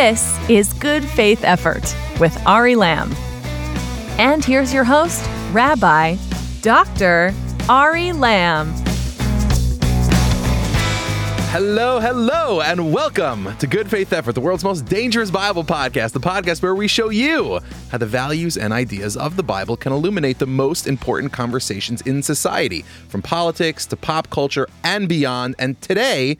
This is Good Faith Effort with Ari Lamb. And here's your host, Rabbi Dr. Ari Lamb. Hello, hello, and welcome to Good Faith Effort, the world's most dangerous Bible podcast, the podcast where we show you how the values and ideas of the Bible can illuminate the most important conversations in society, from politics to pop culture and beyond. And today,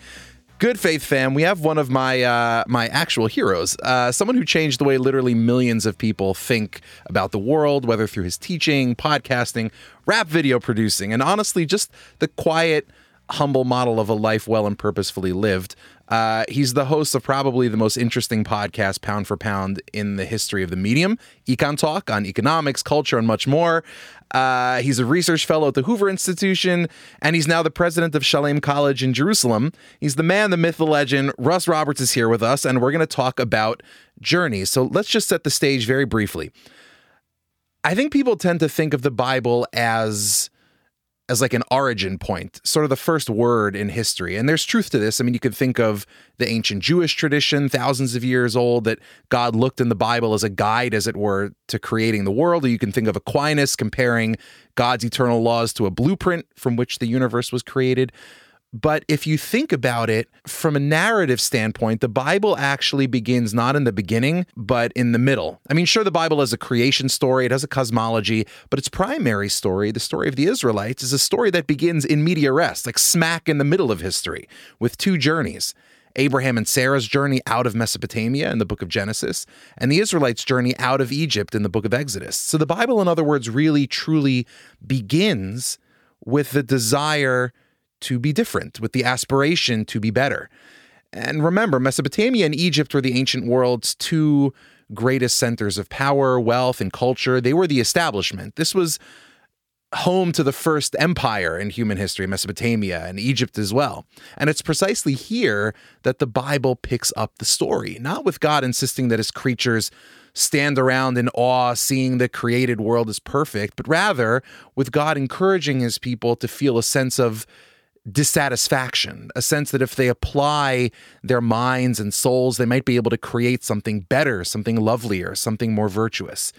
Good faith fam, we have one of my uh, my actual heroes, uh, someone who changed the way literally millions of people think about the world, whether through his teaching, podcasting, rap video producing, and honestly, just the quiet, humble model of a life well and purposefully lived. Uh, he's the host of probably the most interesting podcast, pound for pound, in the history of the medium, Econ Talk on economics, culture, and much more. Uh, he's a research fellow at the Hoover Institution, and he's now the president of Shalem College in Jerusalem. He's the man, the myth, the legend. Russ Roberts is here with us, and we're going to talk about journeys. So let's just set the stage very briefly. I think people tend to think of the Bible as as like an origin point, sort of the first word in history. And there's truth to this. I mean, you could think of the ancient Jewish tradition, thousands of years old, that God looked in the Bible as a guide, as it were, to creating the world. Or you can think of Aquinas comparing God's eternal laws to a blueprint from which the universe was created. But if you think about it from a narrative standpoint, the Bible actually begins not in the beginning, but in the middle. I mean, sure, the Bible has a creation story, it has a cosmology, but its primary story, the story of the Israelites, is a story that begins in media res, like smack in the middle of history, with two journeys. Abraham and Sarah's journey out of Mesopotamia in the book of Genesis, and the Israelites' journey out of Egypt in the book of Exodus. So the Bible, in other words, really truly begins with the desire to be different, with the aspiration to be better. And remember, Mesopotamia and Egypt were the ancient world's two greatest centers of power, wealth, and culture. They were the establishment. This was home to the first empire in human history, Mesopotamia and Egypt as well. And it's precisely here that the Bible picks up the story, not with God insisting that his creatures stand around in awe, seeing the created world as perfect, but rather with God encouraging his people to feel a sense of dissatisfaction, a sense that if they apply their minds and souls, they might be able to create something better, something lovelier, something more virtuous.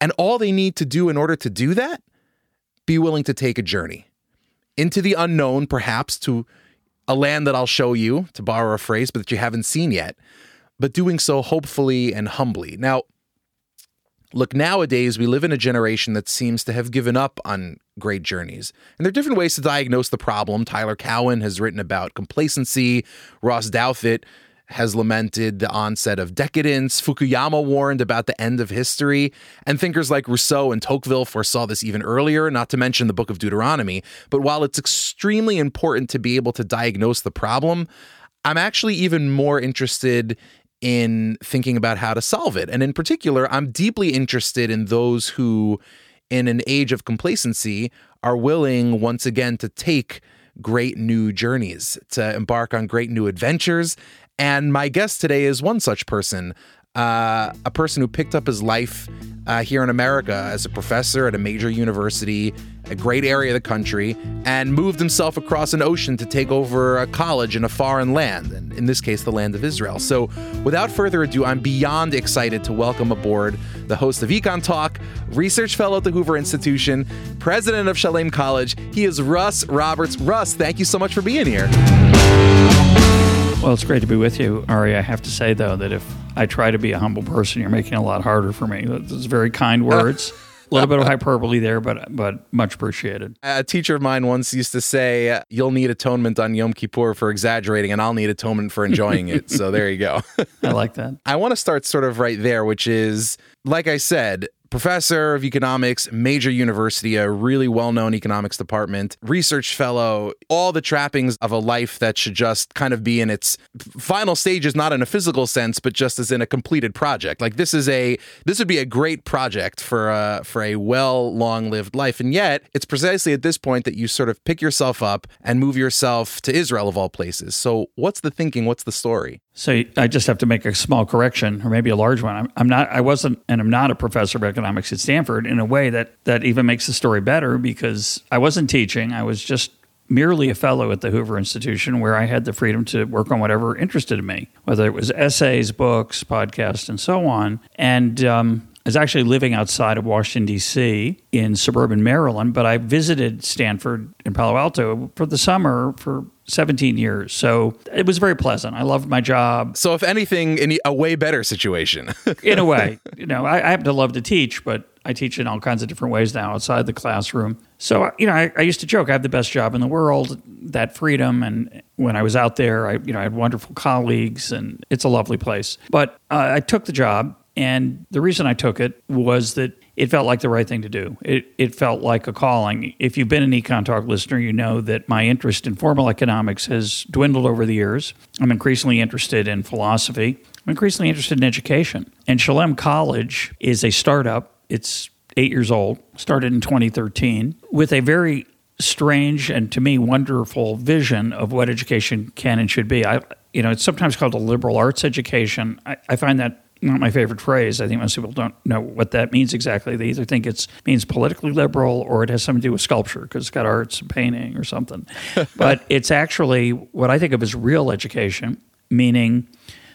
And all they need to do in order to do that, be willing to take a journey into the unknown, perhaps to a land that I'll show you, to borrow a phrase, but that you haven't seen yet, but doing so hopefully and humbly. Now, Look, nowadays we live in a generation that seems to have given up on great journeys. And there are different ways to diagnose the problem. Tyler Cowen has written about complacency. Ross Douthat has lamented the onset of decadence. Fukuyama warned about the end of history. And thinkers like Rousseau and Tocqueville foresaw this even earlier, not to mention the book of Deuteronomy. But while it's extremely important to be able to diagnose the problem, I'm actually even more interested in thinking about how to solve it. And in particular, I'm deeply interested in those who, in an age of complacency, are willing once again to take great new journeys, to embark on great new adventures. And my guest today is one such person, uh, a person who picked up his life uh, here in America as a professor at a major university, a great area of the country, and moved himself across an ocean to take over a college in a foreign land, and in this case, the land of Israel. So, without further ado, I'm beyond excited to welcome aboard the host of Econ Talk, research fellow at the Hoover Institution, president of Shalem College. He is Russ Roberts. Russ, thank you so much for being here. Well, it's great to be with you, Ari. I have to say, though, that if I try to be a humble person, you're making it a lot harder for me. Those very kind uh. words. a little bit of hyperbole there, but but much appreciated. A teacher of mine once used to say, "You'll need atonement on Yom Kippur for exaggerating, and I'll need atonement for enjoying it." so there you go. I like that. I want to start sort of right there, which is, like I said, professor of economics, major university, a really well known economics department, research fellow, all the trappings of a life that should just kind of be in its final stages, not in a physical sense, but just as in a completed project. Like this is a this would be a great project for a for a well long lived life, and yet it's precisely at this point that you sort of pick yourself up and move yourself to Israel of all places. So what's the thinking? What's the story? So I just have to make a small correction, or maybe a large one. I'm, I'm not. I wasn't, and I'm not a professor of economics at Stanford. In a way that that even makes the story better, because I wasn't teaching. I was just merely a fellow at the Hoover Institution where I had the freedom to work on whatever interested me, whether it was essays, books, podcasts, and so on. And um, I was actually living outside of Washington, D.C. in suburban Maryland, but I visited Stanford in Palo Alto for the summer for 17 years. So it was very pleasant. I loved my job. So, if anything, in a way better situation. in a way, you know, I, I happen to love to teach, but I teach in all kinds of different ways now outside the classroom. So, you know, I, I, used to joke I have the best job in the world, that freedom. And when I was out there, I, you know, I had wonderful colleagues and it's a lovely place. But uh, I took the job and the reason I took it was that it felt like the right thing to do. It, it felt like a calling. If you've been an Econ Talk listener, you know that my interest in formal economics has dwindled over the years. I'm increasingly interested in philosophy. I'm increasingly interested in education. And Shalem College is a startup. It's eight years old, started in 2013, with a very strange and to me wonderful vision of what education can and should be. I, you know, it's sometimes called a liberal arts education. I, I find that not my favorite phrase. I think most people don't know what that means exactly. They either think it means politically liberal or it has something to do with sculpture because it's got arts and painting or something. but it's actually what I think of as real education, meaning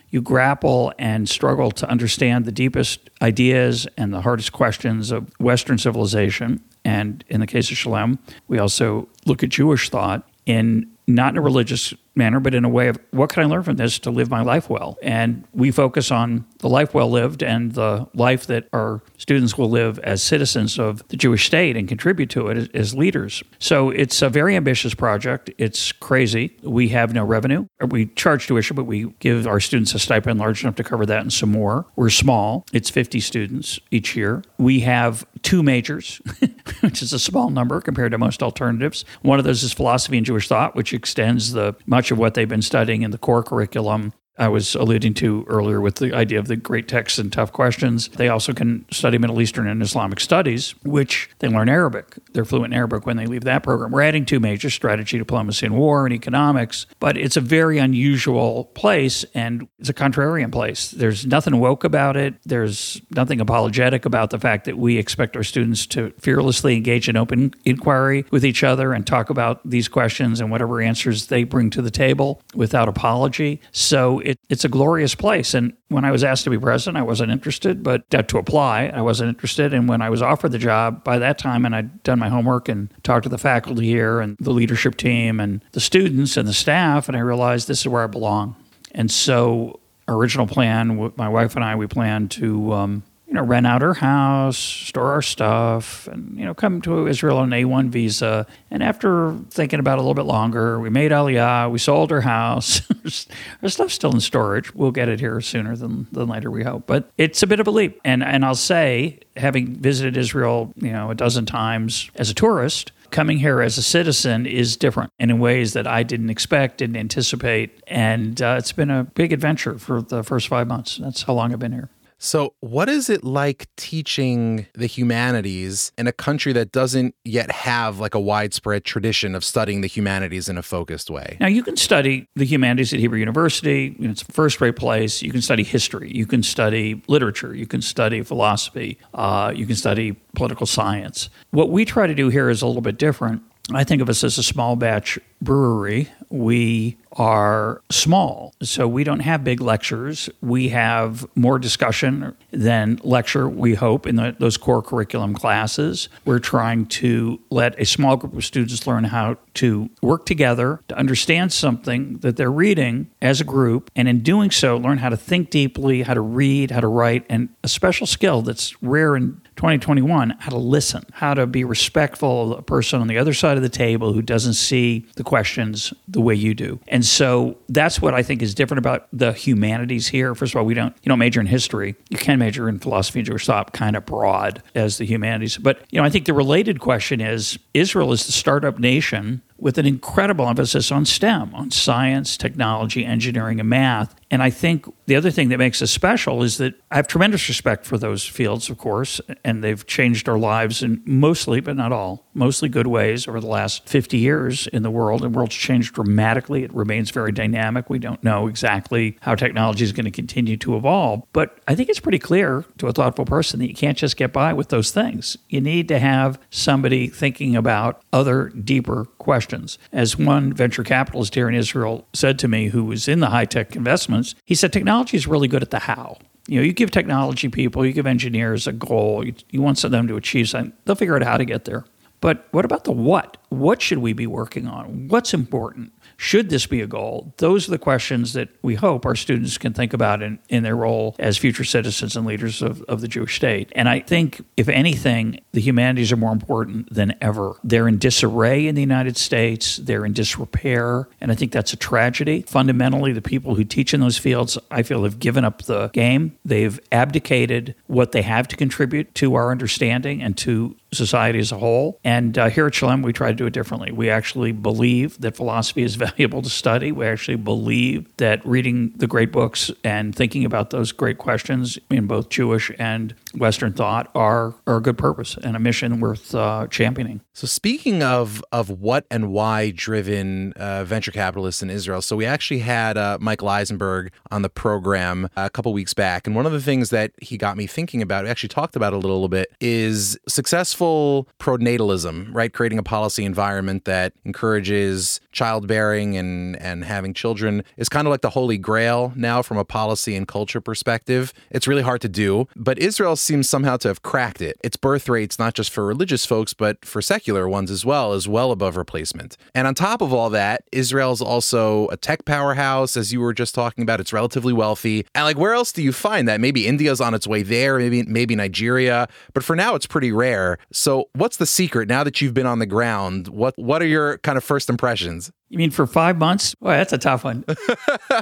you grapple and struggle to understand the deepest ideas and the hardest questions of Western civilization. And in the case of Shalem, we also look at Jewish thought in not in a religious manner, but in a way of what can I learn from this to live my life well? And we focus on the life well lived and the life that our students will live as citizens of the Jewish state and contribute to it as, leaders. So it's a very ambitious project. It's crazy. We have no revenue. We charge tuition, but we give our students a stipend large enough to cover that and some more. We're small. It's 50 students each year. We have two majors, which is a small number compared to most alternatives. One of those is philosophy and Jewish thought, which extends the much of what they've been studying in the core curriculum I was alluding to earlier with the idea of the great texts and tough questions. They also can study Middle Eastern and Islamic studies, which they learn Arabic. They're fluent in Arabic when they leave that program. We're adding two majors strategy, diplomacy, and war, and economics. But it's a very unusual place, and it's a contrarian place. There's nothing woke about it, there's nothing apologetic about the fact that we expect our students to fearlessly engage in open inquiry with each other and talk about these questions and whatever answers they bring to the table without apology. So it, it's a glorious place. And when I was asked to be president, I wasn't interested, but to apply, I wasn't interested. And when I was offered the job, by that time, and I'd done my homework and talked to the faculty here and the leadership team and the students and the staff, and I realized this is where I belong. And so, original plan, my wife and I, we planned to um, you know, rent out our house, store our stuff, and you know, come to Israel on an A1 visa. And after thinking about it a little bit longer, we made Aliyah. We sold our house. our stuff's still in storage. We'll get it here sooner than, than later, we hope. But it's a bit of a leap. And and I'll say, having visited Israel, you know, a dozen times as a tourist, coming here as a citizen is different and in ways that I didn't expect, didn't anticipate. And uh, it's been a big adventure for the first five months. That's how long I've been here. So, what is it like teaching the humanities in a country that doesn't yet have like a widespread tradition of studying the humanities in a focused way? Now, you can study the humanities at Hebrew University. It's a first rate place. You can study history. You can study literature. You can study philosophy. Uh, you can study political science. What we try to do here is a little bit different. I think of us as a small batch brewery. We are small, so we don't have big lectures. We have more discussion than lecture, we hope, in the, those core curriculum classes. We're trying to let a small group of students learn how to work together, to understand something that they're reading as a group, and in doing so, learn how to think deeply, how to read, how to write, and a special skill that's rare in 2021 how to listen, how to be respectful of a person on the other side of the table who doesn't see the questions the way you do. And so that's what I think is different about the humanities here. First of all, we don't you don't major in history. You can major in philosophy and Jewish thought, kind of broad as the humanities. But you know, I think the related question is Israel is the startup nation with an incredible emphasis on STEM, on science, technology, engineering, and math. And I think the other thing that makes us special is that I have tremendous respect for those fields, of course, and they've changed our lives in mostly, but not all, mostly good ways over the last 50 years in the world. And the world's changed dramatically. It remains very dynamic. We don't know exactly how technology is going to continue to evolve. But I think it's pretty clear to a thoughtful person that you can't just get by with those things. You need to have somebody thinking about other deeper questions. As one venture capitalist here in Israel said to me, who was in the high tech investments, he said, technology is really good at the how. You know, you give technology people, you give engineers a goal, you, you want them to achieve something, they'll figure out how to get there. But what about the what? What should we be working on? What's important? Should this be a goal? Those are the questions that we hope our students can think about in, in their role as future citizens and leaders of, of the Jewish state. And I think, if anything, the humanities are more important than ever. They're in disarray in the United States, they're in disrepair, and I think that's a tragedy. Fundamentally, the people who teach in those fields, I feel, have given up the game. They've abdicated what they have to contribute to our understanding and to society as a whole. And uh, here at Shalem, we try to do it differently. We actually believe that philosophy is valuable to study. We actually believe that reading the great books and thinking about those great questions in both Jewish and Western thought are, are a good purpose and a mission worth uh, championing. So, speaking of of what and why driven uh, venture capitalists in Israel, so we actually had uh, Michael Eisenberg on the program a couple weeks back, and one of the things that he got me thinking about, we actually talked about a little, little bit, is successful pronatalism, right? Creating a policy environment that encourages childbearing and and having children is kind of like the holy grail now from a policy and culture perspective. It's really hard to do, but Israel seems somehow to have cracked it. Its birth rates, not just for religious folks, but for secular ones as well, is well above replacement. And on top of all that, Israel is also a tech powerhouse, as you were just talking about. It's relatively wealthy. And like, where else do you find that? Maybe India's on its way there, maybe maybe Nigeria, but for now, it's pretty rare. So, what's the secret now that you've been on the ground? What what are your kind of first impressions? You mean for five months? Boy, that's a tough one.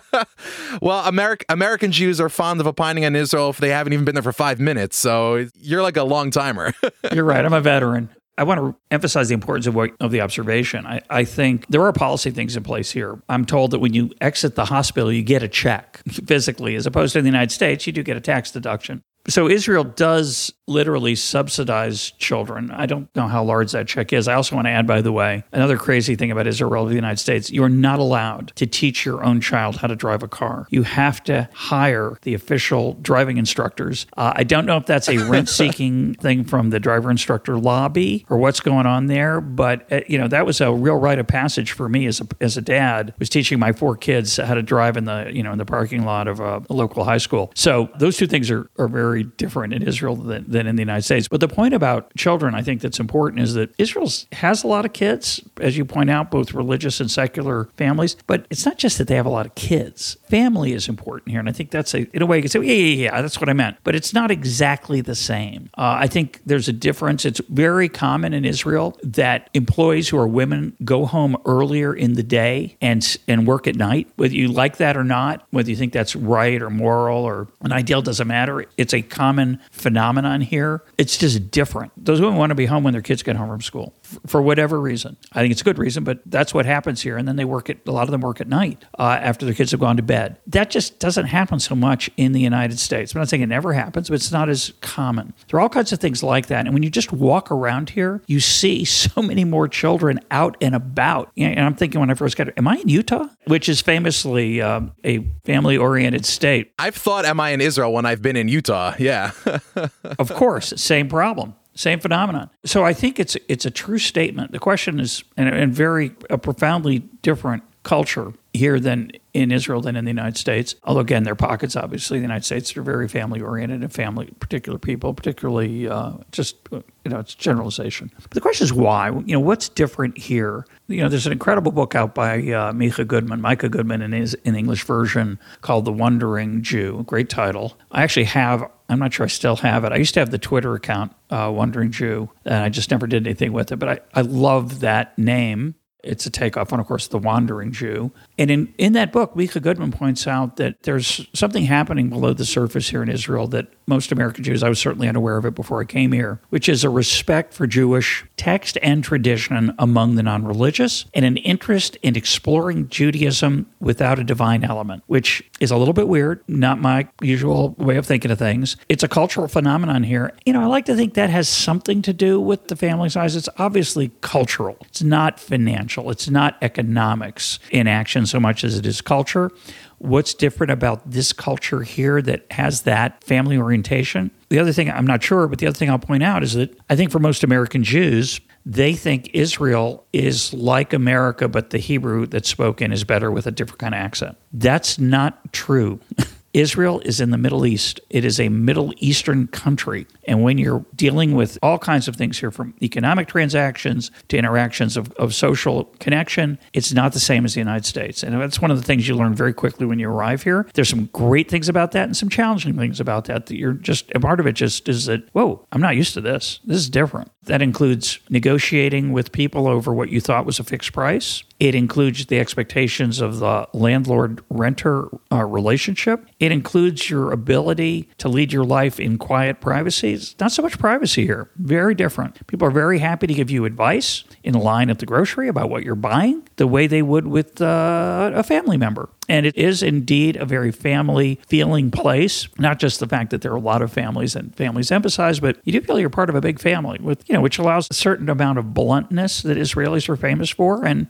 well, American American Jews are fond of opining on Israel if they haven't even been there for five minutes. So you're like a long timer. you're right. I'm a veteran. I want to emphasize the importance of, what, of the observation. I, I, think there are policy things in place here. I'm told that when you exit the hospital, you get a check physically, as opposed to in the United States, you do get a tax deduction. So Israel does literally subsidize children. I don't know how large that check is. I also want to add, by the way, another crazy thing about Israel relative to the United States. You are not allowed to teach your own child how to drive a car. You have to hire the official driving instructors. Uh, I don't know if that's a rent-seeking thing from the driver instructor lobby or what's going on there, but uh, you know that was a real rite of passage for me as a, as a dad. Was teaching my four kids how to drive in the you know in the parking lot of a, a local high school. So those two things are, are very different in Israel than, than in the United States. But the point about children, I think that's important is that Israel has a lot of kids, as you point out, both religious and secular families. But it's not just that they have a lot of kids. Family is important here. And I think that's a, in a way, you can say, yeah, yeah, yeah, that's what I meant. But it's not exactly the same. Uh, I think there's a difference. It's very common in Israel that employees who are women go home earlier in the day and, and work at night. Whether you like that or not, whether you think that's right or moral or an ideal doesn't matter. It's a common phenomenon here. It's just different. Those women want to be home when their kids get home from school for whatever reason. I think it's a good reason, but that's what happens here. And then they work at a lot of them work at night uh, after their kids have gone to bed. That just doesn't happen so much in the United States. I'm not saying it never happens, but it's not as common. There are all kinds of things like that. And when you just walk around here, you see so many more children out and about. And I'm thinking when I first got, here, am I in Utah, which is famously um, a family-oriented state? I've thought, am I in Israel when I've been in Utah? Yeah. of course, same problem same phenomenon. So I think it's it's a true statement. The question is, and, and very a profoundly different culture here than in Israel than in the United States. Although again, their pockets. Obviously, the United States are very family oriented and family particular people, particularly uh, just you know it's generalization. But the question is why. You know what's different here. You know, there's an incredible book out by uh, Micah Goodman, Micah Goodman, in his in English version called "The Wondering Jew." Great title. I actually have I'm not sure I still have it. I used to have the Twitter account, uh, Wondering Jew, and I just never did anything with it. But I, I love that name. It's a takeoff on, of course, The Wandering Jew. And in, in that book, Micah Goodman points out that there's something happening below the surface here in Israel that most American Jews, I was certainly unaware of it before I came here, which is a respect for Jewish text and tradition among the non religious and an interest in exploring Judaism without a divine element, which is a little bit weird, not my usual way of thinking of things. It's a cultural phenomenon here. You know, I like to think that has something to do with the family size. It's obviously cultural, it's not financial, it's not economics in action so much as it is culture. What's different about this culture here that has that family orientation? The other thing I'm not sure, but the other thing I'll point out is that I think for most American Jews, they think Israel is like America, but the Hebrew that's spoken is better with a different kind of accent. That's not true. Israel is in the Middle East. It is a Middle Eastern country. And when you're dealing with all kinds of things here, from economic transactions to interactions of, of social connection, it's not the same as the United States. And that's one of the things you learn very quickly when you arrive here. There's some great things about that and some challenging things about that that you're just, a part of it just is that, whoa, I'm not used to this. This is different. That includes negotiating with people over what you thought was a fixed price. It includes the expectations of the landlord renter uh, relationship. It includes your ability to lead your life in quiet privacy. It's not so much privacy here, very different. People are very happy to give you advice in line at the grocery about what you're buying, the way they would with uh, a family member. And it is indeed a very family feeling place. Not just the fact that there are a lot of families and families emphasize, but you do feel you're part of a big family with, you know, which allows a certain amount of bluntness that Israelis are famous for. And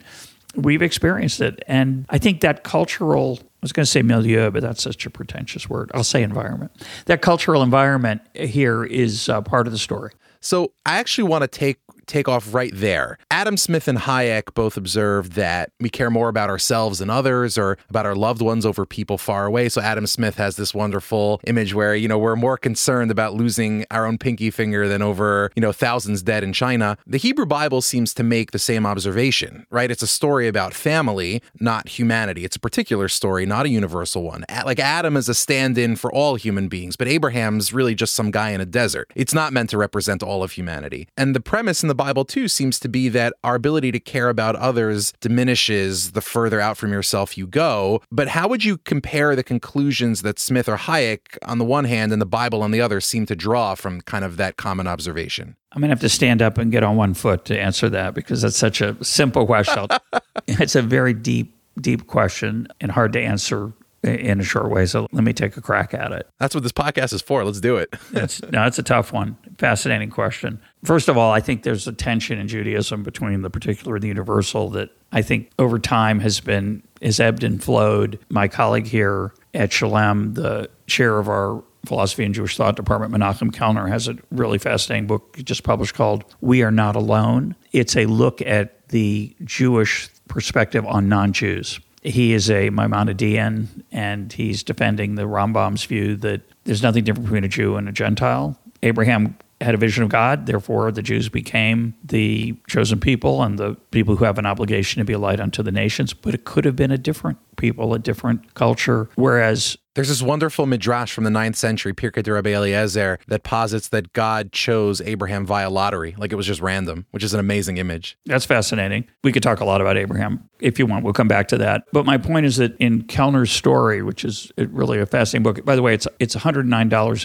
we've experienced it. And I think that cultural, I was going to say milieu, but that's such a pretentious word. I'll say environment. That cultural environment here is uh, part of the story. So I actually want to take take off right there. Adam Smith and Hayek both observed that we care more about ourselves and others or about our loved ones over people far away. So Adam Smith has this wonderful image where, you know, we're more concerned about losing our own pinky finger than over, you know, thousands dead in China. The Hebrew Bible seems to make the same observation, right? It's a story about family, not humanity. It's a particular story, not a universal one. Like Adam is a stand in for all human beings, but Abraham's really just some guy in a desert. It's not meant to represent all of humanity. And the premise in the Bible, too, seems to be that our ability to care about others diminishes the further out from yourself you go. But how would you compare the conclusions that Smith or Hayek, on the one hand, and the Bible on the other, seem to draw from kind of that common observation? I'm going to have to stand up and get on one foot to answer that because that's such a simple question. it's a very deep, deep question and hard to answer in a short way. So let me take a crack at it. That's what this podcast is for. Let's do it. it's, no, it's a tough one. Fascinating question. First of all, I think there's a tension in Judaism between the particular and the universal that I think over time has been has ebbed and flowed. My colleague here at Shalem, the chair of our philosophy and Jewish thought department, Menachem Kellner, has a really fascinating book just published called "We Are Not Alone." It's a look at the Jewish perspective on non-Jews he is a Maimonidean, and he's defending the Rambam's view that there's nothing different between a Jew and a Gentile. Abraham had a vision of God, therefore the Jews became the chosen people and the people who have an obligation to be a light unto the nations. But it could have been a different people, a different culture. Whereas there's this wonderful midrash from the 9th century, Pirkei Rabbi Eliezer, that posits that God chose Abraham via lottery, like it was just random, which is an amazing image. That's fascinating. We could talk a lot about Abraham if you want. We'll come back to that. But my point is that in Kellner's story, which is really a fascinating book. By the way, it's it's $109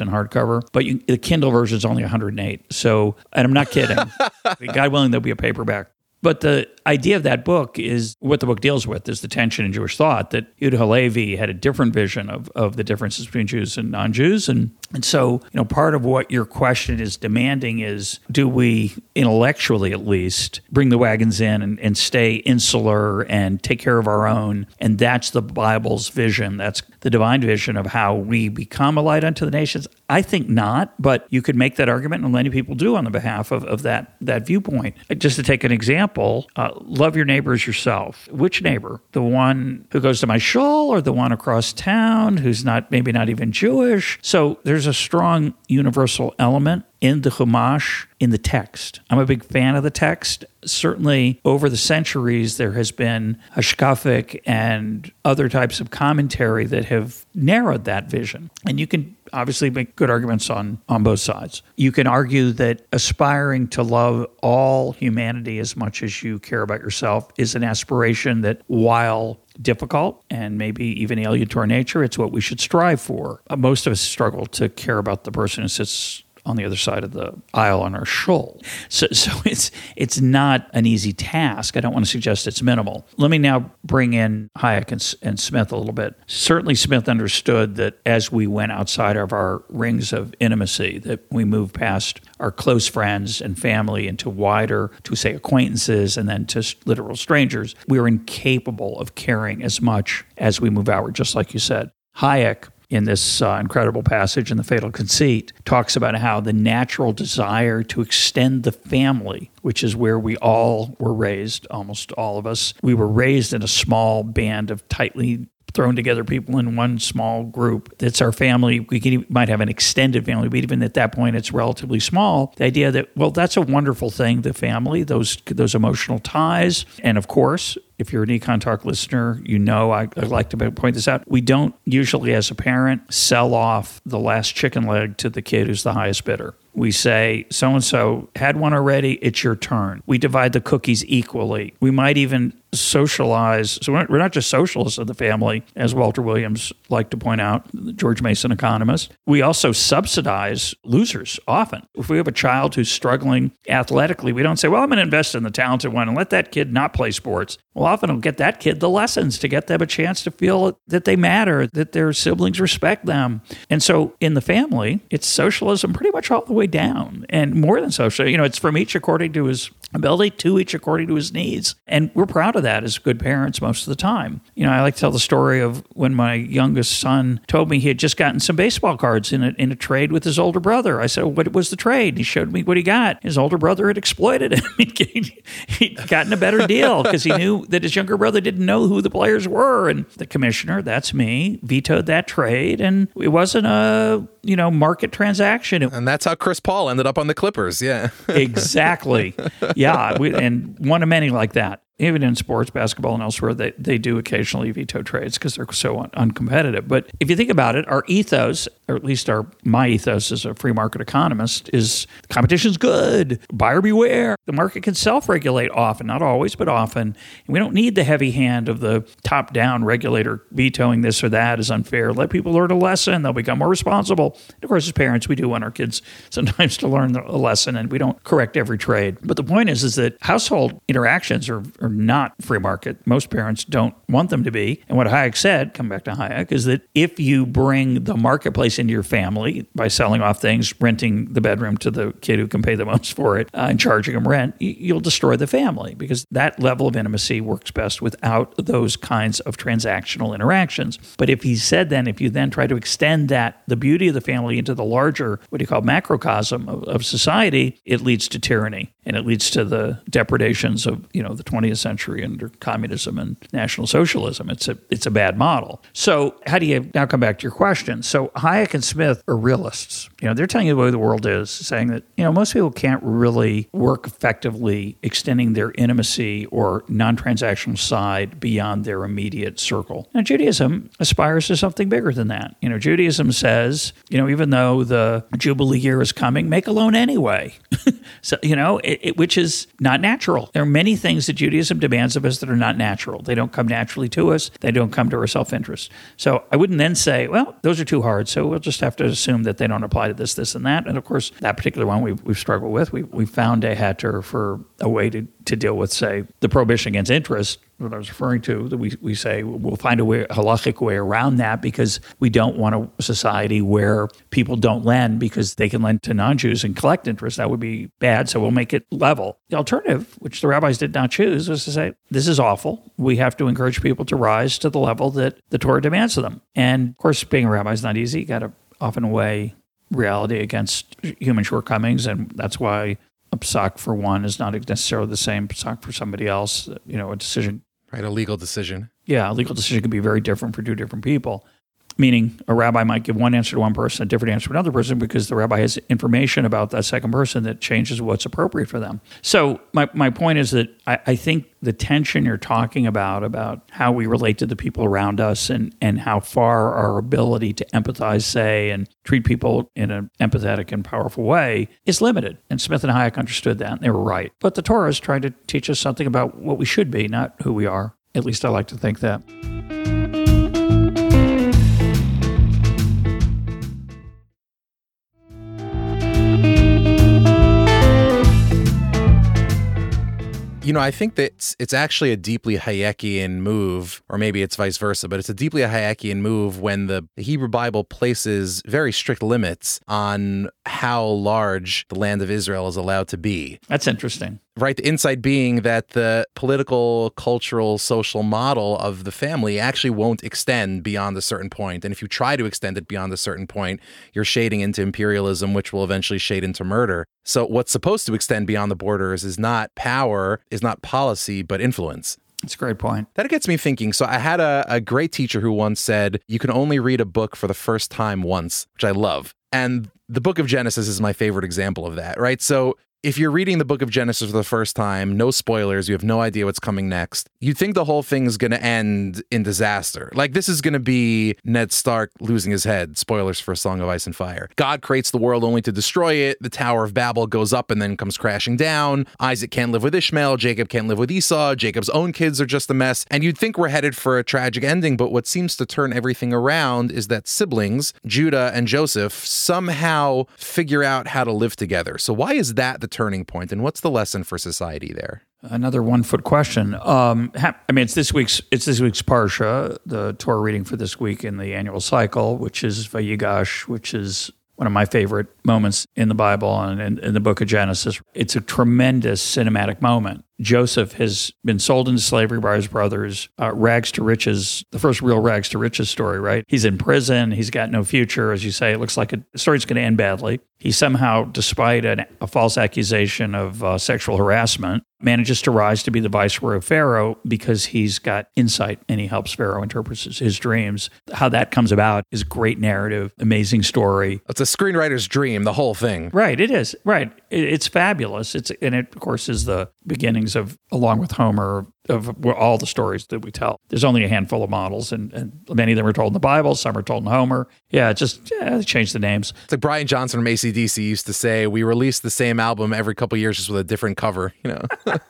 in hardcover, but you, the Kindle version is only 108. So, and I'm not kidding. God willing, there'll be a paperback. But the idea of that book is what the book deals with is the tension in Jewish thought that Yehuda Halevi had a different vision of, of the differences between Jews and non-Jews. And, and so, you know, part of what your question is demanding is do we intellectually at least bring the wagons in and, and stay insular and take care of our own? And that's the Bible's vision. That's the divine vision of how we become a light unto the nations. I think not, but you could make that argument, and many people do on the behalf of, of that, that viewpoint. Just to take an example, uh, love your neighbors yourself. Which neighbor? The one who goes to my shul or the one across town who's not maybe not even Jewish? So there's a strong universal element in the Chumash, in the text. I'm a big fan of the text. Certainly, over the centuries, there has been hashkafic and other types of commentary that have narrowed that vision. And you can obviously make good arguments on, on both sides. You can argue that aspiring to love all humanity as much as you care about yourself is an aspiration that, while difficult and maybe even alien to our nature, it's what we should strive for. Uh, most of us struggle to care about the person who sits on the other side of the aisle on our shul. So, so it's it's not an easy task. I don't want to suggest it's minimal. Let me now bring in Hayek and, and Smith a little bit. Certainly, Smith understood that as we went outside of our rings of intimacy, that we moved past our close friends and family into wider, to say acquaintances, and then to literal strangers, we are incapable of caring as much as we move outward. Just like you said, Hayek in this uh, incredible passage in the Fatal Conceit, talks about how the natural desire to extend the family, which is where we all were raised, almost all of us, we were raised in a small band of tightly thrown together people in one small group. That's our family. We can, might have an extended family, but even at that point, it's relatively small. The idea that well, that's a wonderful thing. The family, those those emotional ties, and of course, if you're an Econ Talk listener, you know I, I, like to point this out. We don't usually, as a parent, sell off the last chicken leg to the kid who's the highest bidder. We say, so and so had one already, it's your turn. We divide the cookies equally. We might even socialize. So we're not just socialists of the family, as Walter Williams liked to point out, the George Mason economist. We also subsidize losers often. If we have a child who's struggling athletically, we don't say, well, I'm going to invest in the talented one and let that kid not play sports. Well, often it'll get that kid the lessons to get them a chance to feel that they matter, that their siblings respect them. And so in the family, it's socialism pretty much all the way down. And more than social, you know, it's from each according to his ability, to each according to his needs. And we're proud of that as good parents most of the time. You know, I like to tell the story of when my youngest son told me he had just gotten some baseball cards in a, in a trade with his older brother. I said, well, What was the trade? He showed me what he got. His older brother had exploited him. He'd gotten a better deal because he knew that his younger brother didn't know who the players were. And the commissioner, that's me, vetoed that trade. And it wasn't a, you know, market transaction. And that's how Chris Paul ended up on the Clippers. Yeah. exactly. Yeah. We, and one of many like that even in sports, basketball, and elsewhere, they, they do occasionally veto trades because they're so un- uncompetitive. But if you think about it, our ethos, or at least our my ethos as a free market economist, is competition's good, buyer beware. The market can self regulate often, not always, but often. And we don't need the heavy hand of the top down regulator vetoing this or that is unfair. Let people learn a lesson, they'll become more responsible. And of course, as parents, we do want our kids sometimes to learn a lesson and we don't correct every trade. But the point is, is that household interactions are, are not free market. Most parents don't want them to be. And what Hayek said, come back to Hayek, is that if you bring the marketplace into your family by selling off things, renting the bedroom to the kid who can pay the most for it, uh, and charging them rent, you'll destroy the family because that level of intimacy works best without those kinds of transactional interactions. But if he said then, if you then try to extend that, the beauty of the family into the larger, what do you call macrocosm of, of society, it leads to tyranny and it leads to the depredations of, you know, the 20th century under communism and National Socialism. It's a it's a bad model. So how do you now come back to your question? So Hayek and Smith are realists. You know, they're telling you the way the world is, saying that you know most people can't really work effectively extending their intimacy or non-transactional side beyond their immediate circle. Now Judaism aspires to something bigger than that. You know, Judaism says, you know, even though the Jubilee year is coming, make a loan anyway. so you know, it, it, which is not natural. There are many things that Judaism demands of us that are not natural. They don't come naturally to us. They don't come to our self interest. So I wouldn't then say, well, those are too hard. So we'll just have to assume that they don't apply to this, this, and that. And of course, that particular one we've, we've struggled with. We, we found a heter for a way to, to deal with, say, the prohibition against interest what I was referring to, that we, we say we'll find a way, a halachic way around that because we don't want a society where people don't lend because they can lend to non Jews and collect interest. That would be bad. So we'll make it level. The alternative, which the rabbis did not choose, was to say, this is awful. We have to encourage people to rise to the level that the Torah demands of them. And of course, being a rabbi is not easy. You got to often weigh reality against human shortcomings. And that's why a psak for one is not necessarily the same psak for somebody else. You know, a decision Right, a legal decision. Yeah, a legal decision can be very different for two different people. Meaning, a rabbi might give one answer to one person, a different answer to another person, because the rabbi has information about that second person that changes what's appropriate for them. So, my, my point is that I, I think the tension you're talking about, about how we relate to the people around us and, and how far our ability to empathize, say, and treat people in an empathetic and powerful way is limited. And Smith and Hayek understood that, and they were right. But the Torah is trying to teach us something about what we should be, not who we are. At least I like to think that. You know, I think that it's, actually a deeply Hayekian move, or maybe it's vice versa, but it's a deeply Hayekian move when the Hebrew Bible places very strict limits on how large the land of Israel is allowed to be. That's interesting. Right? The insight being that the political, cultural, social model of the family actually won't extend beyond a certain. And if you try to extend it beyond a certain point, you're shading into imperialism, which will eventually shade into murder. So, what's supposed to extend beyond the borders is not power, is not policy, but influence. That's a great point. That gets me thinking. So, I had a, a great teacher who once said, You can only read a book for the first time once, which I love. And the book of Genesis is my favorite example of that, right? So, if you're reading the book of Genesis for the first time, no spoilers, you have no idea what's coming next, you think the whole thing's going to end in disaster. Like this is going to be Ned Stark losing his head. Spoilers for A Song of Ice and Fire. God creates the world only to destroy it. The Tower of Babel goes up and then comes crashing down. Isaac can't live with Ishmael. Jacob can't live with Esau. Jacob's own kids are just a mess. And you'd think we're headed for a tragic ending, but what seems to turn everything around is that siblings, Judah and Joseph, somehow figure out how to live together. So why is that the turning point, and what's the lesson for society there? Another one foot question. Um, ha- I mean, it's this week's it's this week's parsha, the Torah reading for this week in the annual cycle, which is Vayigash, which is one of my favorite moments in the Bible and in, in the book of Genesis. It's a tremendous cinematic moment. Joseph has been sold into slavery by his brothers, uh, rags to riches, the first real rags to riches story, right? He's in prison. He's got no future. As you say, it looks like a, the story's going to end badly. He somehow, despite an, a false accusation of uh, sexual harassment, manages to rise to be the viceroy of Pharaoh because he's got insight and he helps Pharaoh interpret his, his dreams. How that comes about is great narrative, amazing story. It's a screenwriter's dream, the whole thing. Right, it is. Right. It, it's fabulous. It's and it of course is the beginnings of along with Homer of all the stories that we tell. There's only a handful of models, and, and many of them are told in the Bible. Some are told in Homer. Yeah, just yeah, change the names. It's like Brian Johnson from ACDC used to say, "We release the same album every couple years, just with a different cover." You know,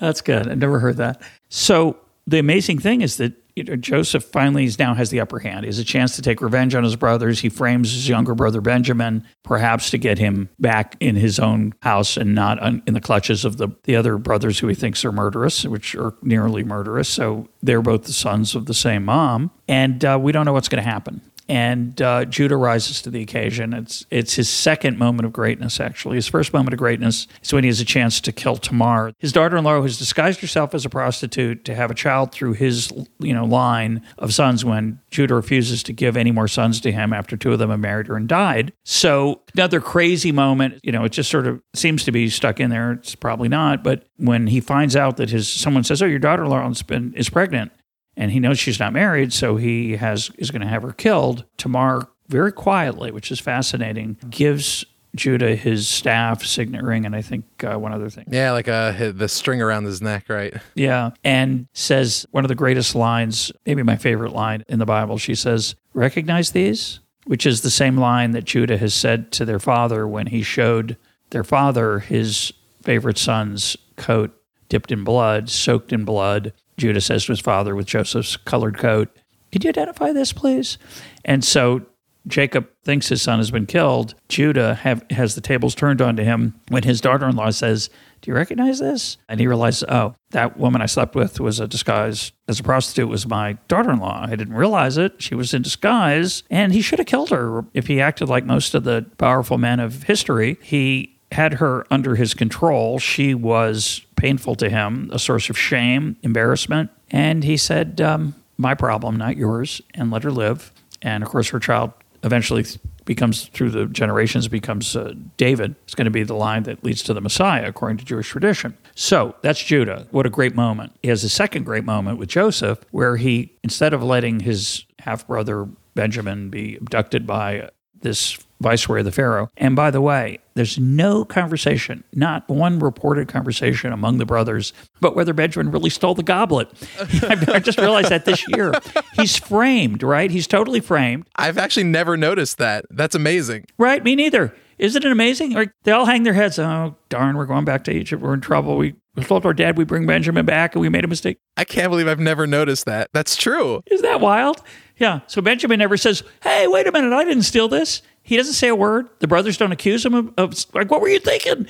that's good. I've never heard that. So the amazing thing is that you know, Joseph finally now has the upper hand. He has a chance to take revenge on his brothers. He frames his younger brother Benjamin, perhaps to get him back in his own house and not in the clutches of the, the other brothers who he thinks are murderous, which are nearly murderous. So they're both the sons of the same mom. And uh, we don't know what's going to happen and uh, Judah rises to the occasion. It's it's his second moment of greatness. Actually, his first moment of greatness is when he has a chance to kill Tamar, his daughter-in-law, who's disguised herself as a prostitute to have a child through his you know line of sons. When Judah refuses to give any more sons to him after two of them have married her and died. So another crazy moment. You know, it just sort of seems to be stuck in there. It's probably not, but when he finds out that his someone says, "Oh, your daughter-in-law is pregnant," and he knows she's not married, so he has is going to have her killed. Tamar very quietly, which is fascinating, gives Judah his staff, signet ring, and I think uh, one other thing. Yeah, like uh, the string around his neck, right? Yeah, and says one of the greatest lines, maybe my favorite line in the Bible. She says, "Recognize these," which is the same line that Judah has said to their father when he showed their father his favorite son's coat dipped in blood, soaked in blood, Judah says to his father with Joseph's colored coat, Could you identify this, please? And so Jacob thinks his son has been killed. Judah have, has the tables turned onto him when his daughter in law says, Do you recognize this? And he realizes, Oh, that woman I slept with was a disguise as a prostitute, was my daughter in law. I didn't realize it. She was in disguise, and he should have killed her if he acted like most of the powerful men of history. He had her under his control. She was painful to him, a source of shame, embarrassment. And he said, um, My problem, not yours, and let her live. And of course, her child eventually becomes, through the generations, becomes uh, David. It's going to be the line that leads to the Messiah, according to Jewish tradition. So that's Judah. What a great moment. He has a second great moment with Joseph, where he, instead of letting his half brother Benjamin be abducted by this viceroy of the Pharaoh. And by the way, there's no conversation, not one reported conversation among the brothers, but whether Benjamin really stole the goblet. I just realized that this year. He's framed, right? He's totally framed. I've actually never noticed that. That's amazing. Right? Me neither. Isn't it amazing? Like they all hang their heads. Oh, darn, we're going back to Egypt. We're in trouble. We told our dad we bring Benjamin back and we made a mistake. I can't believe I've never noticed that. That's true. Isn't that wild? Yeah. So Benjamin never says, hey, wait a minute, I didn't steal this. He doesn't say a word. The brothers don't accuse him of, of like, what were you thinking?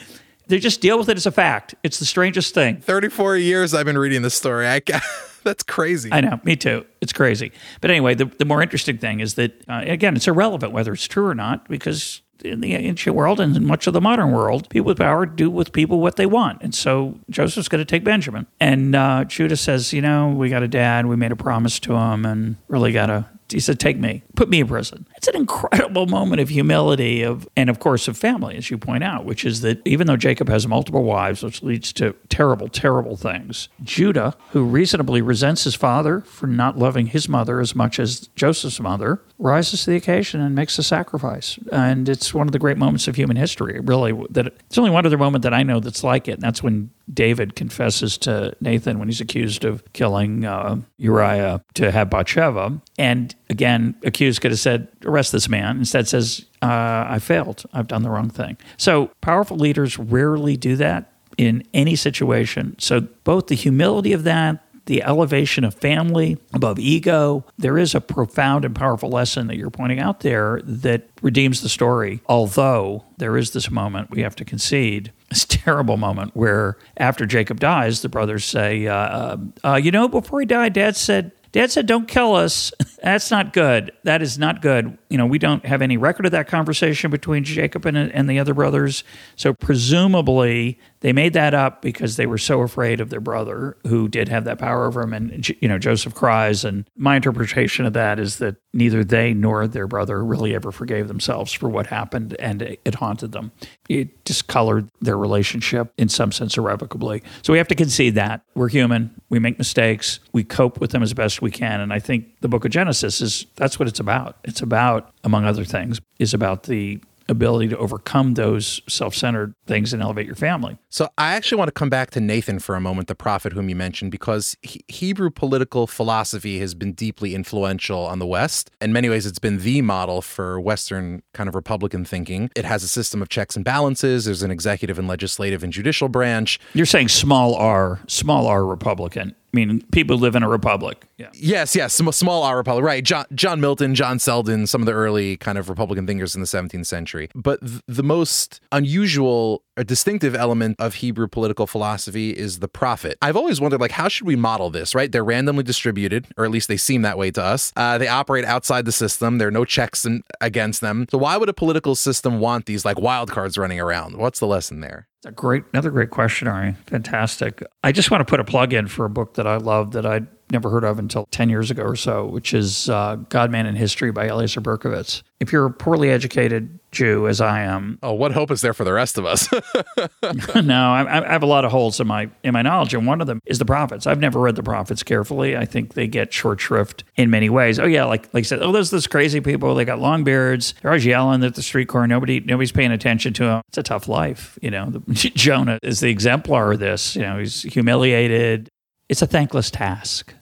They just deal with it as a fact. It's the strangest thing. 34 years I've been reading this story. I, that's crazy. I know. Me too. It's crazy. But anyway, the, the more interesting thing is that, uh, again, it's irrelevant whether it's true or not because in the ancient world and in much of the modern world, people with power do with people what they want. And so Joseph's going to take Benjamin. And uh, Judah says, You know, we got a dad. We made a promise to him and really got to he said, "Take me, put me in prison." It's an incredible moment of humility of, and of course, of family, as you point out, which is that even though Jacob has multiple wives, which leads to terrible, terrible things, Judah, who reasonably resents his father for not loving his mother as much as Joseph's mother, rises to the occasion and makes a sacrifice. And it's one of the great moments of human history. Really, that it's only one other moment that I know that's like it, and that's when David confesses to Nathan when he's accused of killing uh, Uriah to have Bathsheba. And again, accused could have said, arrest this man. Instead says, uh, I failed. I've done the wrong thing. So powerful leaders rarely do that in any situation. So both the humility of that, the elevation of family above ego. There is a profound and powerful lesson that you're pointing out there that redeems the story. Although there is this moment we have to concede, this terrible moment where after Jacob dies, the brothers say, uh, uh, uh You know, before he died, dad said, Dad said, Don't kill us. That's not good. That is not good. You know, we don't have any record of that conversation between Jacob and, and the other brothers. So, presumably, they made that up because they were so afraid of their brother who did have that power over him. And, you know, Joseph cries. And my interpretation of that is that neither they nor their brother really ever forgave themselves for what happened and it haunted them. It discolored their relationship in some sense irrevocably. So we have to concede that. We're human. We make mistakes. We cope with them as best we can. And I think the book of Genesis is that's what it's about. It's about, among other things, is about the ability to overcome those self-centered things and elevate your family. So I actually want to come back to Nathan for a moment, the prophet whom you mentioned, because he- Hebrew political philosophy has been deeply influential on the West. In many ways, it's been the model for Western kind of Republican thinking. It has a system of checks and balances. There's an executive and legislative and judicial branch. You're saying small r, small r Republican. I mean, people live in a republic. Yeah. Yes, yes, small R republic, right? John John Milton, John Selden, some of the early kind of Republican thinkers in the 17th century. But th- the most unusual or distinctive element of Hebrew political philosophy is the prophet. I've always wondered, like, how should we model this? Right? They're randomly distributed, or at least they seem that way to us. Uh, they operate outside the system. There are no checks in, against them. So why would a political system want these like wild cards running around? What's the lesson there? It's a great, another great question, Ari. Fantastic. I just want to put a plug in for a book that I love that I'd never heard of until 10 years ago or so, which is uh, God, Man, and History by Eliezer Berkovits. If you're a poorly educated Jew, as I am, oh, what hope is there for the rest of us? no, I, I, have a lot of holes in my in my knowledge, and one of them is the prophets. I've never read the prophets carefully. I think they get short shrift in many ways. Oh yeah, like like I said, oh, there's those crazy people. They got long beards. They're always yelling at the street corner. Nobody nobody's paying attention to them. It's a tough life, you know. The, Jonah is the exemplar of this. You know, he's humiliated. It's a thankless task.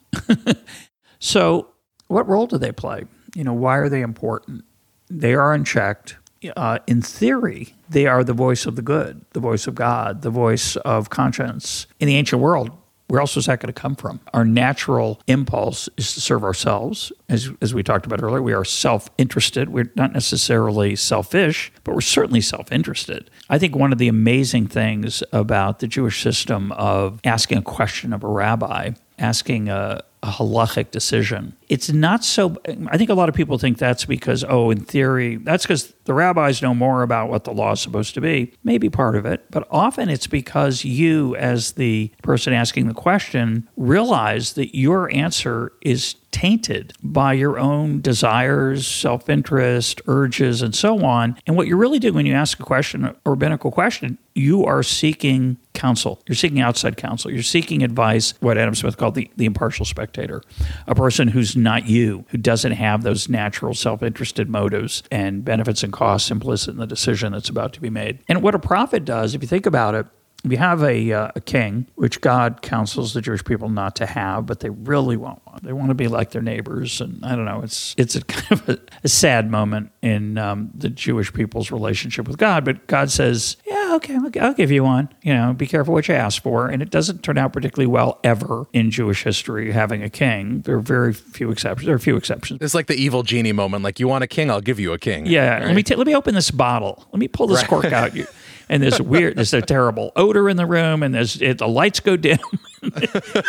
so, what role do they play? You know, why are they important? They are unchecked uh, in theory, they are the voice of the good, the voice of God, the voice of conscience. In the ancient world, where else was that going to come from? Our natural impulse is to serve ourselves. As, as we talked about earlier, we are self interested. We're not necessarily selfish, but we're certainly self interested. I think one of the amazing things about the Jewish system of asking a question of a rabbi, asking a, a halachic decision. It's not so. I think a lot of people think that's because, oh, in theory, that's because the rabbis know more about what the law is supposed to be. Maybe part of it, but often it's because you, as the person asking the question, realize that your answer is tainted by your own desires, self interest, urges, and so on. And what you're really doing when you ask a question, a rabbinical question, you are seeking counsel. You're seeking outside counsel. You're seeking advice, what Adam Smith called the, the impartial spectator, a person who's not you, who doesn't have those natural self interested motives and benefits and costs implicit in the decision that's about to be made. And what a prophet does, if you think about it, we have a, uh, a king, which God counsels the Jewish people not to have, but they really want one. They want to be like their neighbors, and I don't know. It's it's a kind of a, a sad moment in um, the Jewish people's relationship with God. But God says, "Yeah, okay, I'll, I'll give you one. You know, be careful what you ask for." And it doesn't turn out particularly well ever in Jewish history having a king. There are very few exceptions. There are a few exceptions. It's like the evil genie moment. Like you want a king, I'll give you a king. Yeah. Right? Let me t- let me open this bottle. Let me pull this right. cork out. You and there's weird, there's a terrible odor in the room, and there's it, the lights go dim, and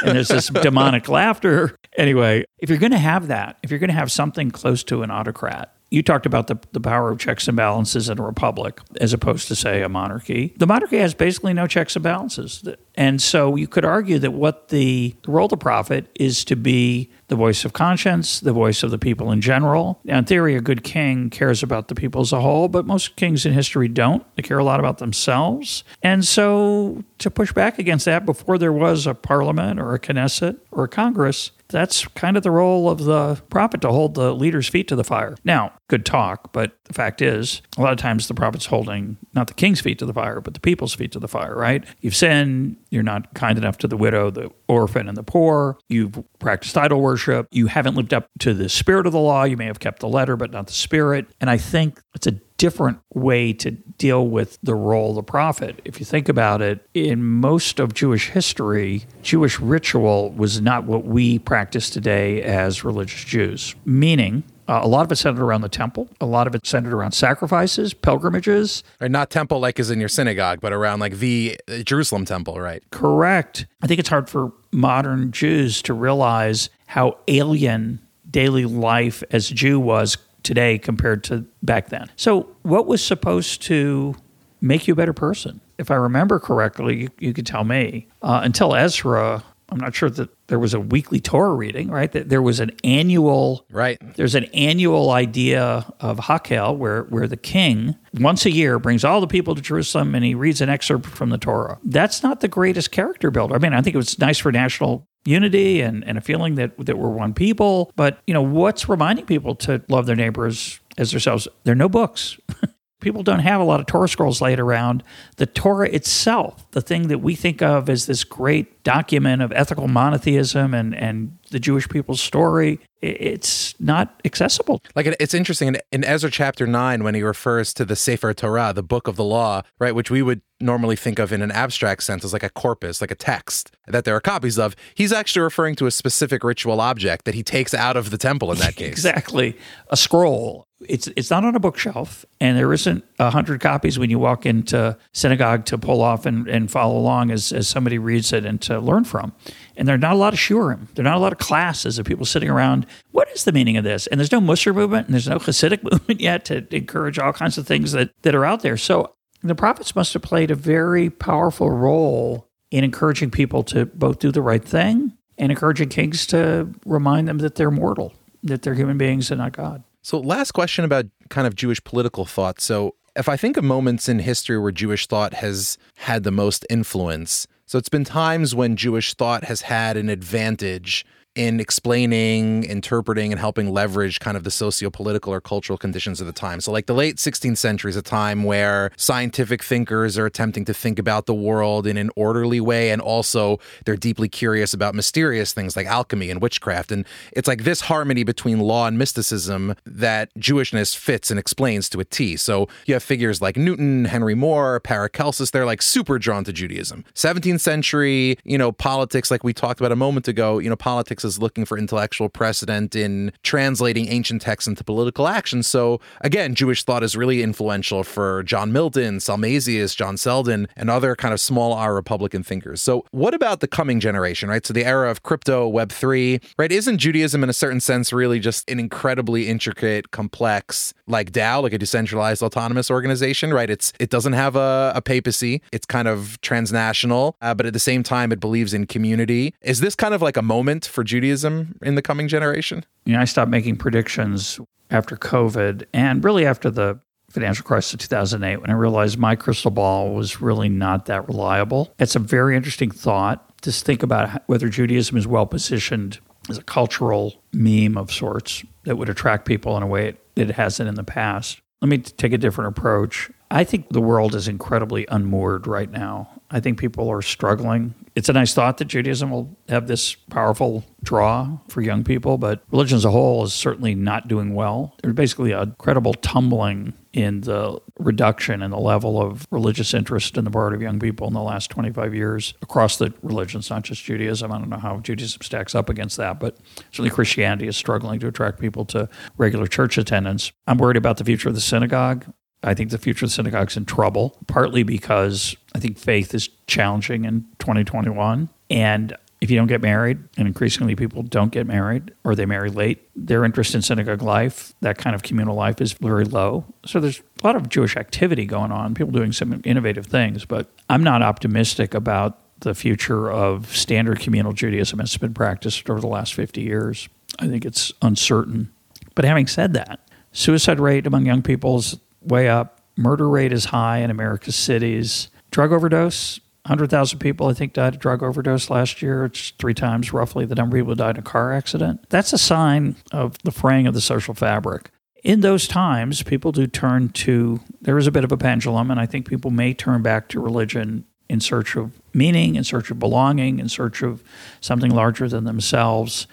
there's this demonic laughter. Anyway, if you're going to have that, if you're going to have something close to an autocrat, you talked about the, the power of checks and balances in a republic as opposed to, say, a monarchy. The monarchy has basically no checks and balances. And so you could argue that what the, the role of the prophet is to be the voice of conscience, the voice of the people in general. Now, in theory, a good king cares about the people as a whole, but most kings in history don't. They care a lot about themselves. And so to push back against that before there was a parliament or a Knesset or a Congress, that's kind of the role of the prophet to hold the leader's feet to the fire. Now, good talk, but the fact is, a lot of times the prophet's holding not the king's feet to the fire, but the people's feet to the fire, right? You've sinned, you're not kind enough to the widow, the orphan, and the poor. You've practiced idol worship. You haven't lived up to the spirit of the law. You may have kept the letter, but not the spirit. And I think it's a different way to deal with the role of the prophet. If you think about it, in most of Jewish history, Jewish ritual was not what we practice today as religious Jews, meaning uh, a lot of it centered around the temple. A lot of it centered around sacrifices, pilgrimages. Or not temple like is in your synagogue, but around like the Jerusalem temple, right? Correct. I think it's hard for modern Jews to realize how alien daily life as a Jew was today compared to back then. So, what was supposed to make you a better person? If I remember correctly, you, you could tell me. Uh, until Ezra, I'm not sure that there was a weekly Torah reading, right? That there was an annual right. There's an annual idea of Hakhel where where the king once a year brings all the people to Jerusalem and he reads an excerpt from the Torah. That's not the greatest character builder. I mean, I think it was nice for national unity and, and a feeling that that we're one people. But you know, what's reminding people to love their neighbors as themselves? There are no books. people don't have a lot of Torah scrolls laid around. The Torah itself, the thing that we think of as this great document of ethical monotheism and, and the Jewish people's story, it's not accessible. Like it's interesting in, in Ezra chapter 9 when he refers to the Sefer Torah, the book of the law, right, which we would normally think of in an abstract sense as like a corpus, like a text that there are copies of. He's actually referring to a specific ritual object that he takes out of the temple in that case. exactly. A scroll. It's it's not on a bookshelf, and there isn't a hundred copies when you walk into synagogue to pull off and, and follow along as, as somebody reads it and to learn from. And there are not a lot of shiurim. There are not a lot of classes of people sitting around. What is the meaning of this? And there's no Musar movement and there's no Hasidic movement yet to encourage all kinds of things that, that are out there. So the prophets must have played a very powerful role in encouraging people to both do the right thing and encouraging kings to remind them that they're mortal, that they're human beings and not God. So, last question about kind of Jewish political thought. So, if I think of moments in history where Jewish thought has had the most influence, so it's been times when Jewish thought has had an advantage in explaining, interpreting, and helping leverage kind of the socio-political or cultural conditions of the time. So, like the late 16th century is a time where scientific thinkers are attempting to think about the world in an orderly way, and also they're deeply curious about mysterious things like alchemy and witchcraft. And it's like this harmony between law and mysticism that Jewishness fits and explains to a T. So you have figures like Newton, Henry More, Paracelsus. They're like super drawn to Judaism. 17th century, you know, politics, like we talked about a moment ago. You know, politics is looking for intellectual precedent in translating ancient texts into political action. So again, Jewish thought is really influential for John Milton, Salmasius, John Selden, and other kind of small R Republican thinkers. So what about the coming generation, right? So the era of crypto, Web3, right? Isn't Judaism in a certain sense really just an incredibly intricate, complex, like DAO, like a decentralized autonomous organization, right? It's it doesn't have a, a papacy. It's kind of transnational, uh, but at the same time, it believes in community. Is this kind of like a moment for Judaism in the coming generation? You know, I stopped making predictions after COVID and really after the financial crisis of 2008 when I realized my crystal ball was really not that reliable. It's a very interesting thought to think about whether Judaism is well positioned as a cultural meme of sorts that would attract people in a way that it hasn't in the past. Let me take a different approach. I think the world is incredibly unmoored right now. I think people are struggling. It's a nice thought that Judaism will have this powerful draw for young people, but religion as a whole is certainly not doing well. There's basically a credible tumbling in the reduction in the level of religious interest in the part of young people in the last 25 years across the religions, not just Judaism. I don't know how Judaism stacks up against that, but certainly Christianity is struggling to attract people to regular church attendance. I'm worried about the future of the synagogue. I think the future of the synagogue is in trouble, partly because I think faith is challenging in 2021. And if you don't get married, and increasingly people don't get married or they marry late, their interest in synagogue life, that kind of communal life, is very low. So there's a lot of Jewish activity going on, people doing some innovative things, but I'm not optimistic about the future of standard communal Judaism as it's been practiced over the last 50 years. I think it's uncertain. But having said that, suicide rate among young people is way up, murder rate is high in America's cities, drug overdose 100,000 people, I think, died of drug overdose last year. It's three times roughly the number of people who died in a car accident. That's a sign of the fraying of the social fabric. In those times, people do turn to, there is a bit of a pendulum, and I think people may turn back to religion in search of meaning, in search of belonging, in search of something larger than themselves.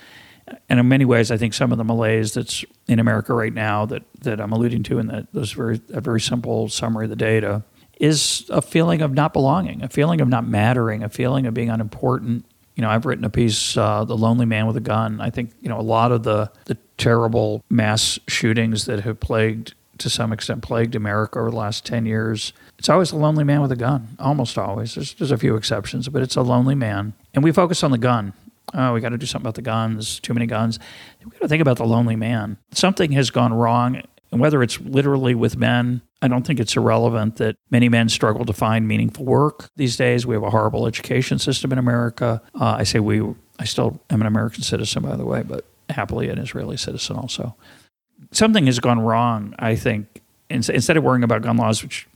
And in many ways, I think some of the malaise that's in America right now that, that I'm alluding to in that those very a very simple summary of the data is a feeling of not belonging, a feeling of not mattering, a feeling of being unimportant. You know, I've written a piece, uh, "The Lonely Man with a Gun." I think you know a lot of the the terrible mass shootings that have plagued, to some extent, plagued America over the last ten years. It's always a lonely man with a gun, almost always. There's, there's a few exceptions, but it's a lonely man, and we focus on the gun. Oh, we got to do something about the guns. Too many guns. We got to think about the lonely man. Something has gone wrong and whether it's literally with men, I don't think it's irrelevant that many men struggle to find meaningful work these days. We have a horrible education system in America. Uh, I say we, I still am an American citizen, by the way, but happily an Israeli citizen also. Something has gone wrong, I think. Instead of worrying about gun laws, which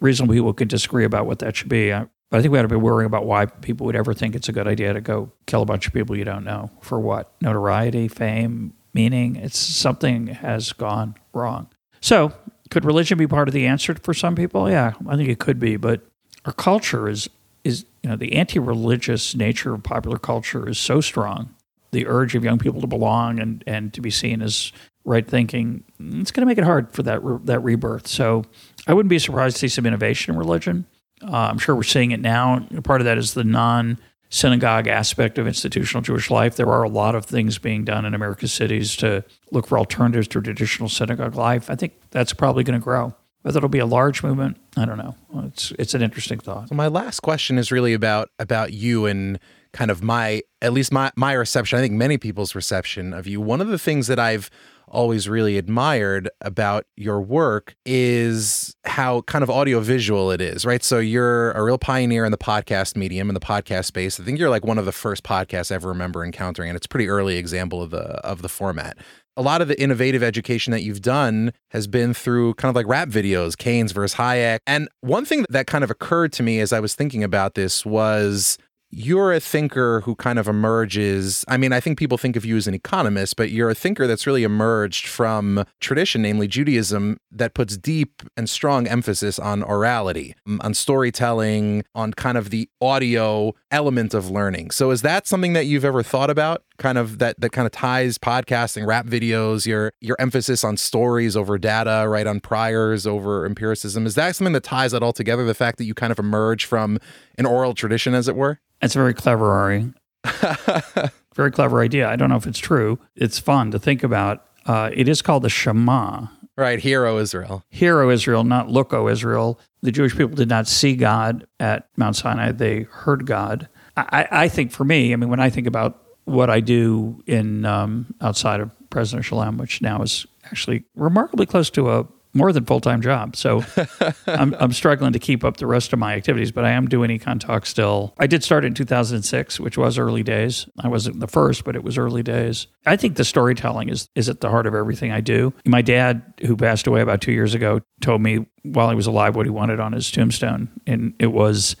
reasonable people could disagree about what that should be, but I think we ought to be worrying about why people would ever think it's a good idea to go kill a bunch of people you don't know. For what? Notoriety, fame, meaning it's something has gone wrong. So, could religion be part of the answer for some people? Yeah, I think it could be, but our culture is is you know the anti-religious nature of popular culture is so strong. The urge of young people to belong and and to be seen as right thinking, it's going to make it hard for that that rebirth. So, I wouldn't be surprised to see some innovation in religion. Uh, I'm sure we're seeing it now. Part of that is the non synagogue aspect of institutional Jewish life. There are a lot of things being done in America's cities to look for alternatives to traditional synagogue life. I think that's probably going to grow. Whether it'll be a large movement, I don't know. It's it's an interesting thought. So my last question is really about about you and kind of my at least my my reception. I think many people's reception of you. One of the things that I've always really admired about your work is how kind of audiovisual it is, right? So you're a real pioneer in the podcast medium in the podcast space. I think you're like one of the first podcasts I ever remember encountering, and it's a pretty early example of the of the format. A lot of the innovative education that you've done has been through kind of like rap videos, Keynes versus Hayek. And one thing that kind of occurred to me as I was thinking about this was you're a thinker who kind of emerges. I mean, I think people think of you as an economist, but you're a thinker that's really emerged from tradition, namely Judaism, that puts deep and strong emphasis on orality, on storytelling, on kind of the audio element of learning. So, is that something that you've ever thought about? Kind of that that kind of ties podcasting, rap videos, your your emphasis on stories over data, right? On priors over empiricism. Is that something that ties that all together? The fact that you kind of emerge from an oral tradition, as it were. That's very clever, Ari. very clever idea. I don't know if it's true. It's fun to think about. Uh, it is called the Shema. Right, Hero Israel. Hero Israel, not Look, O Israel. The Jewish people did not see God at Mount Sinai, they heard God. I, I think for me, I mean, when I think about what I do in um, outside of President Shalem, which now is actually remarkably close to a more than full time job. So I'm, I'm struggling to keep up the rest of my activities, but I am doing Econ Talk still. I did start in 2006, which was early days. I wasn't the first, but it was early days. I think the storytelling is, is at the heart of everything I do. My dad, who passed away about two years ago, told me while he was alive what he wanted on his tombstone. And it was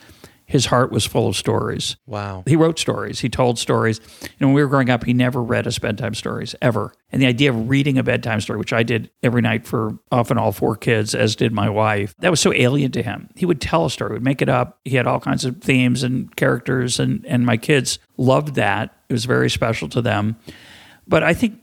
his heart was full of stories. Wow. He wrote stories. He told stories. And when we were growing up, he never read us bedtime stories ever. And the idea of reading a bedtime story, which I did every night for often all four kids, as did my wife, that was so alien to him. He would tell a story, he would make it up. He had all kinds of themes and characters, and and my kids loved that. It was very special to them. But I think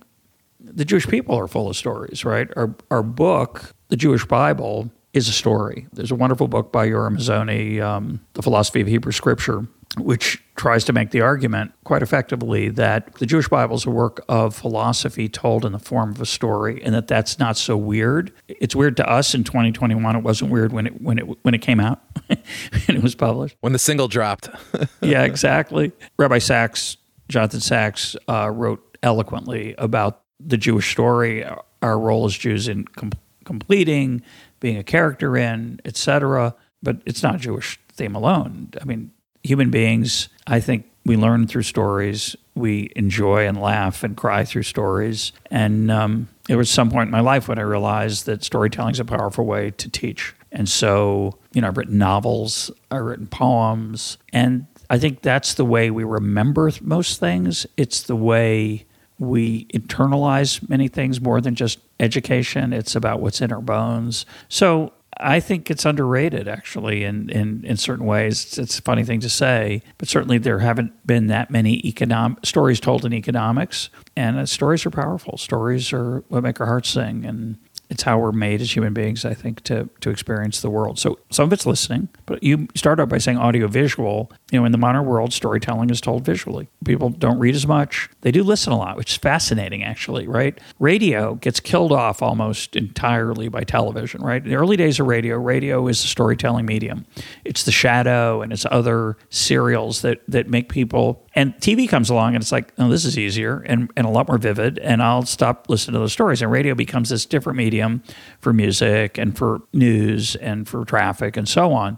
the Jewish people are full of stories, right? Our our book, the Jewish Bible, is a story. There's a wonderful book by Yoram Hazony, um, The Philosophy of Hebrew Scripture. which tries to make the argument quite effectively that the Jewish Bible is a work of philosophy told in the form of a story, and that that's not so weird. It's weird to us in 2021. It wasn't weird when it when it when it came out, when it was published. When the single dropped. yeah, exactly. Rabbi Sacks, Jonathan Sacks, uh, wrote eloquently about the Jewish story, our role as Jews in com- completing, being a character in, etc. But it's not a Jewish theme alone. I mean, human beings, I think we learn through stories. We enjoy and laugh and cry through stories. And um, there was some point in my life when I realized that storytelling is a powerful way to teach. And so, you know, I've written novels, I've written poems, and I think that's the way we remember most things. It's the way we internalize many things more than just education. It's about what's in our bones. So I think it's underrated, actually, in, in, in certain ways. It's, it's, a funny thing to say, but certainly there haven't been that many economic stories told in economics, and uh, stories are powerful. Stories are what make our hearts sing, and it's how we're made as human beings, I think, to to experience the world. So some of it's listening, but you start out by saying audio visual. You know, in the modern world, storytelling is told visually. People don't read as much; they do listen a lot, which is fascinating, actually. Right? Radio gets killed off almost entirely by television. Right? In the early days of radio, radio is a storytelling medium. It's the shadow and it's other serials that that make people. And TV comes along and it's like, oh, this is easier and, and a lot more vivid, and I'll stop listening to those stories. And radio becomes this different medium for music and for news and for traffic and so on.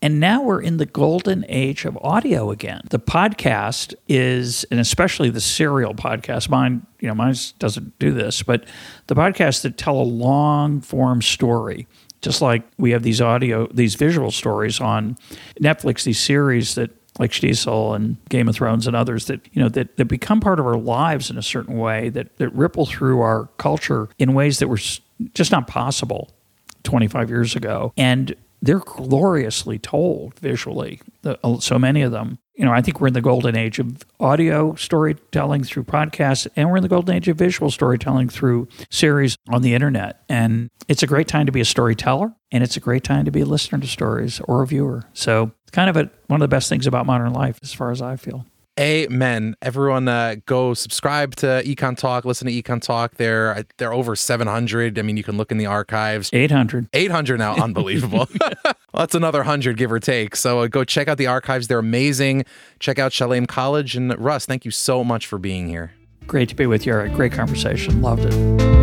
And now we're in the golden age of audio again. The podcast is, and especially the serial podcast, mine, you know, mine doesn't do this, but the podcasts that tell a long form story, just like we have these audio, these visual stories on Netflix, these series that like Shtisel and Game of Thrones and others that you know that, that become part of our lives in a certain way that that ripple through our culture in ways that were just not possible 25 years ago. And they're gloriously told visually, uh, so many of them. You know, I think we're in the golden age of audio storytelling through podcasts, and we're in the golden age of visual storytelling through series on the internet. And it's a great time to be a storyteller, and it's a great time to be a listener to stories or a viewer. So, it's kind of a, one of the best things about modern life, as far as I feel. Amen. Everyone, uh, go subscribe to Econ Talk. Listen to Econ Talk. They're they're over seven hundred. I mean, you can look in the archives. Eight hundred. Eight hundred now. Unbelievable. well, that's another hundred, give or take. So uh, go check out the archives. They're amazing. Check out Shalem College and Russ. Thank you so much for being here. Great to be with you. Great conversation. Loved it.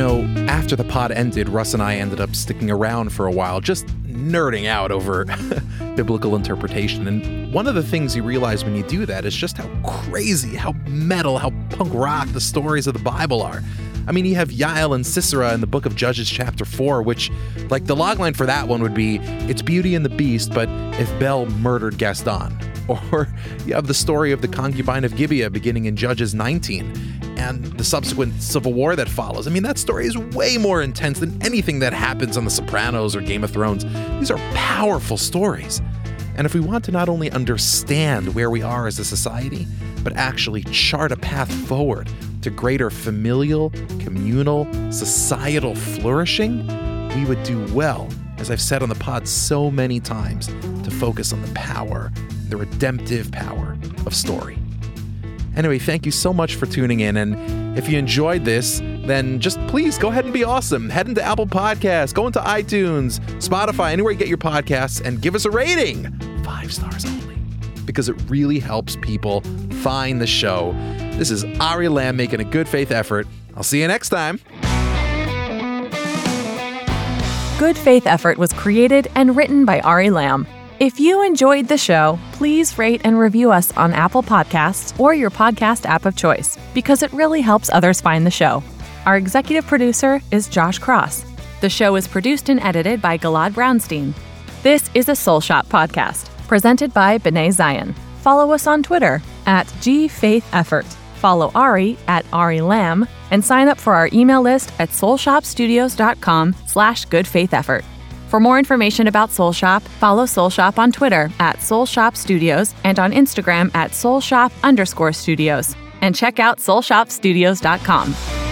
After the pod ended, Russ and I ended up sticking around for a while, just nerding out over biblical interpretation. And one of the things you realize when you do that is just how crazy, how metal, how punk rock the stories of the Bible are. I mean, you have Yael and Sisera in the book of Judges, chapter 4, which, like, the logline for that one would be It's Beauty and the Beast, but if Belle murdered Gaston. Or you have the story of the concubine of Gibeah beginning in Judges 19 and the subsequent civil war that follows. I mean, that story is way more intense than anything that happens on The Sopranos or Game of Thrones. These are powerful stories. And if we want to not only understand where we are as a society, but actually chart a path forward to greater familial, communal, societal flourishing, we would do well, as I've said on the pod so many times, to focus on the power, the redemptive power of story. Anyway, thank you so much for tuning in. And if you enjoyed this, then just please go ahead and be awesome. Head into Apple Podcasts, go into iTunes, Spotify, anywhere you get your podcasts, and give us a rating. Five stars only. Because it really helps people find the show. This is Ari Lamm making a good faith effort. I'll see you next time. Good Faith Effort was created and written by Ari Lamm. If you enjoyed the show, please rate and review us on Apple Podcasts or your podcast app of choice because it really helps others find the show. Our executive producer is Josh Cross. The show is produced and edited by Galad Brownstein. This is a Soul Shop podcast presented by B'nai Zion. Follow us on Twitter at GFaithEffort. Follow Ari at Ari Lamm and sign up for our email list at soulshopstudios.com slash goodfaitheffort. For more information about Soul Shop, follow Soul Shop on Twitter at Soul Shop Studios and on Instagram at Soul Shop underscore studios. And check out soulshopstudios.com.